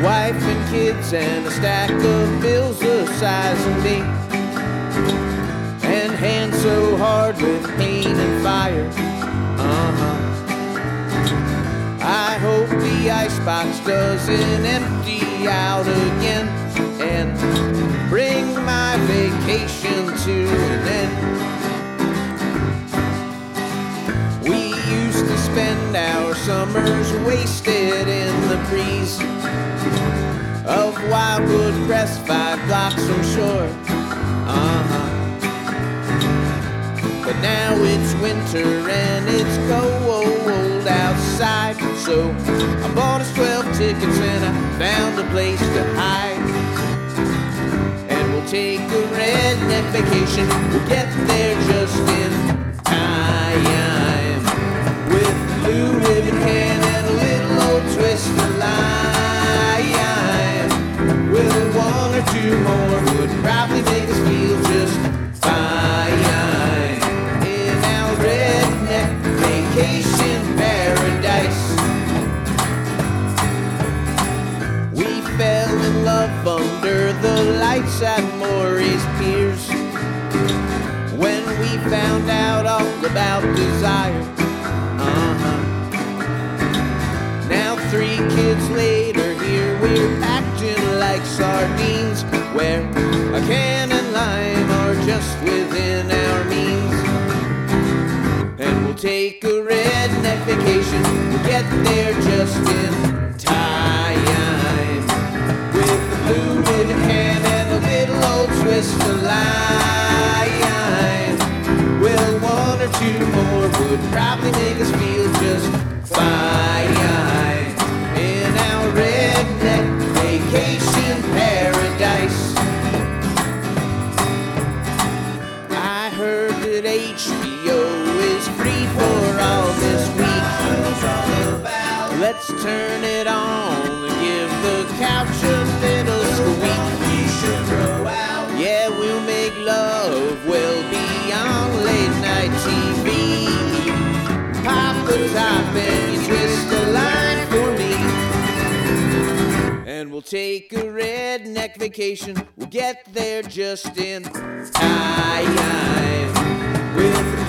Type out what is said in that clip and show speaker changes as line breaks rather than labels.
wife and kids and a stack of bills the size of me. And hands so hard with pain and fire. Uh huh. I hope the icebox doesn't empty out again and bring my vacation to an end. We used to spend our summers wasted in the breeze Wildwood five blocks from shore. Uh huh. But now it's winter and it's cold outside. So I bought us 12 tickets and I found a place to hide. And we'll take a redneck vacation. We'll get there just in time. With blue ribbon can and a little old twist of lime. Later, here we're acting like sardines, where a can and lime are just within our means. And we'll take a redneck vacation. We'll get there just in time. With the blue ribbon hand and a little old twist of lime. Well, one or two more would probably make us feel just fine. HBO is free for all this week. Let's turn it on and give the couch a little squeak. Yeah, we'll make love well beyond late night TV. Pop the top and you twist the line for me. And we'll take a redneck vacation. We'll get there just in time.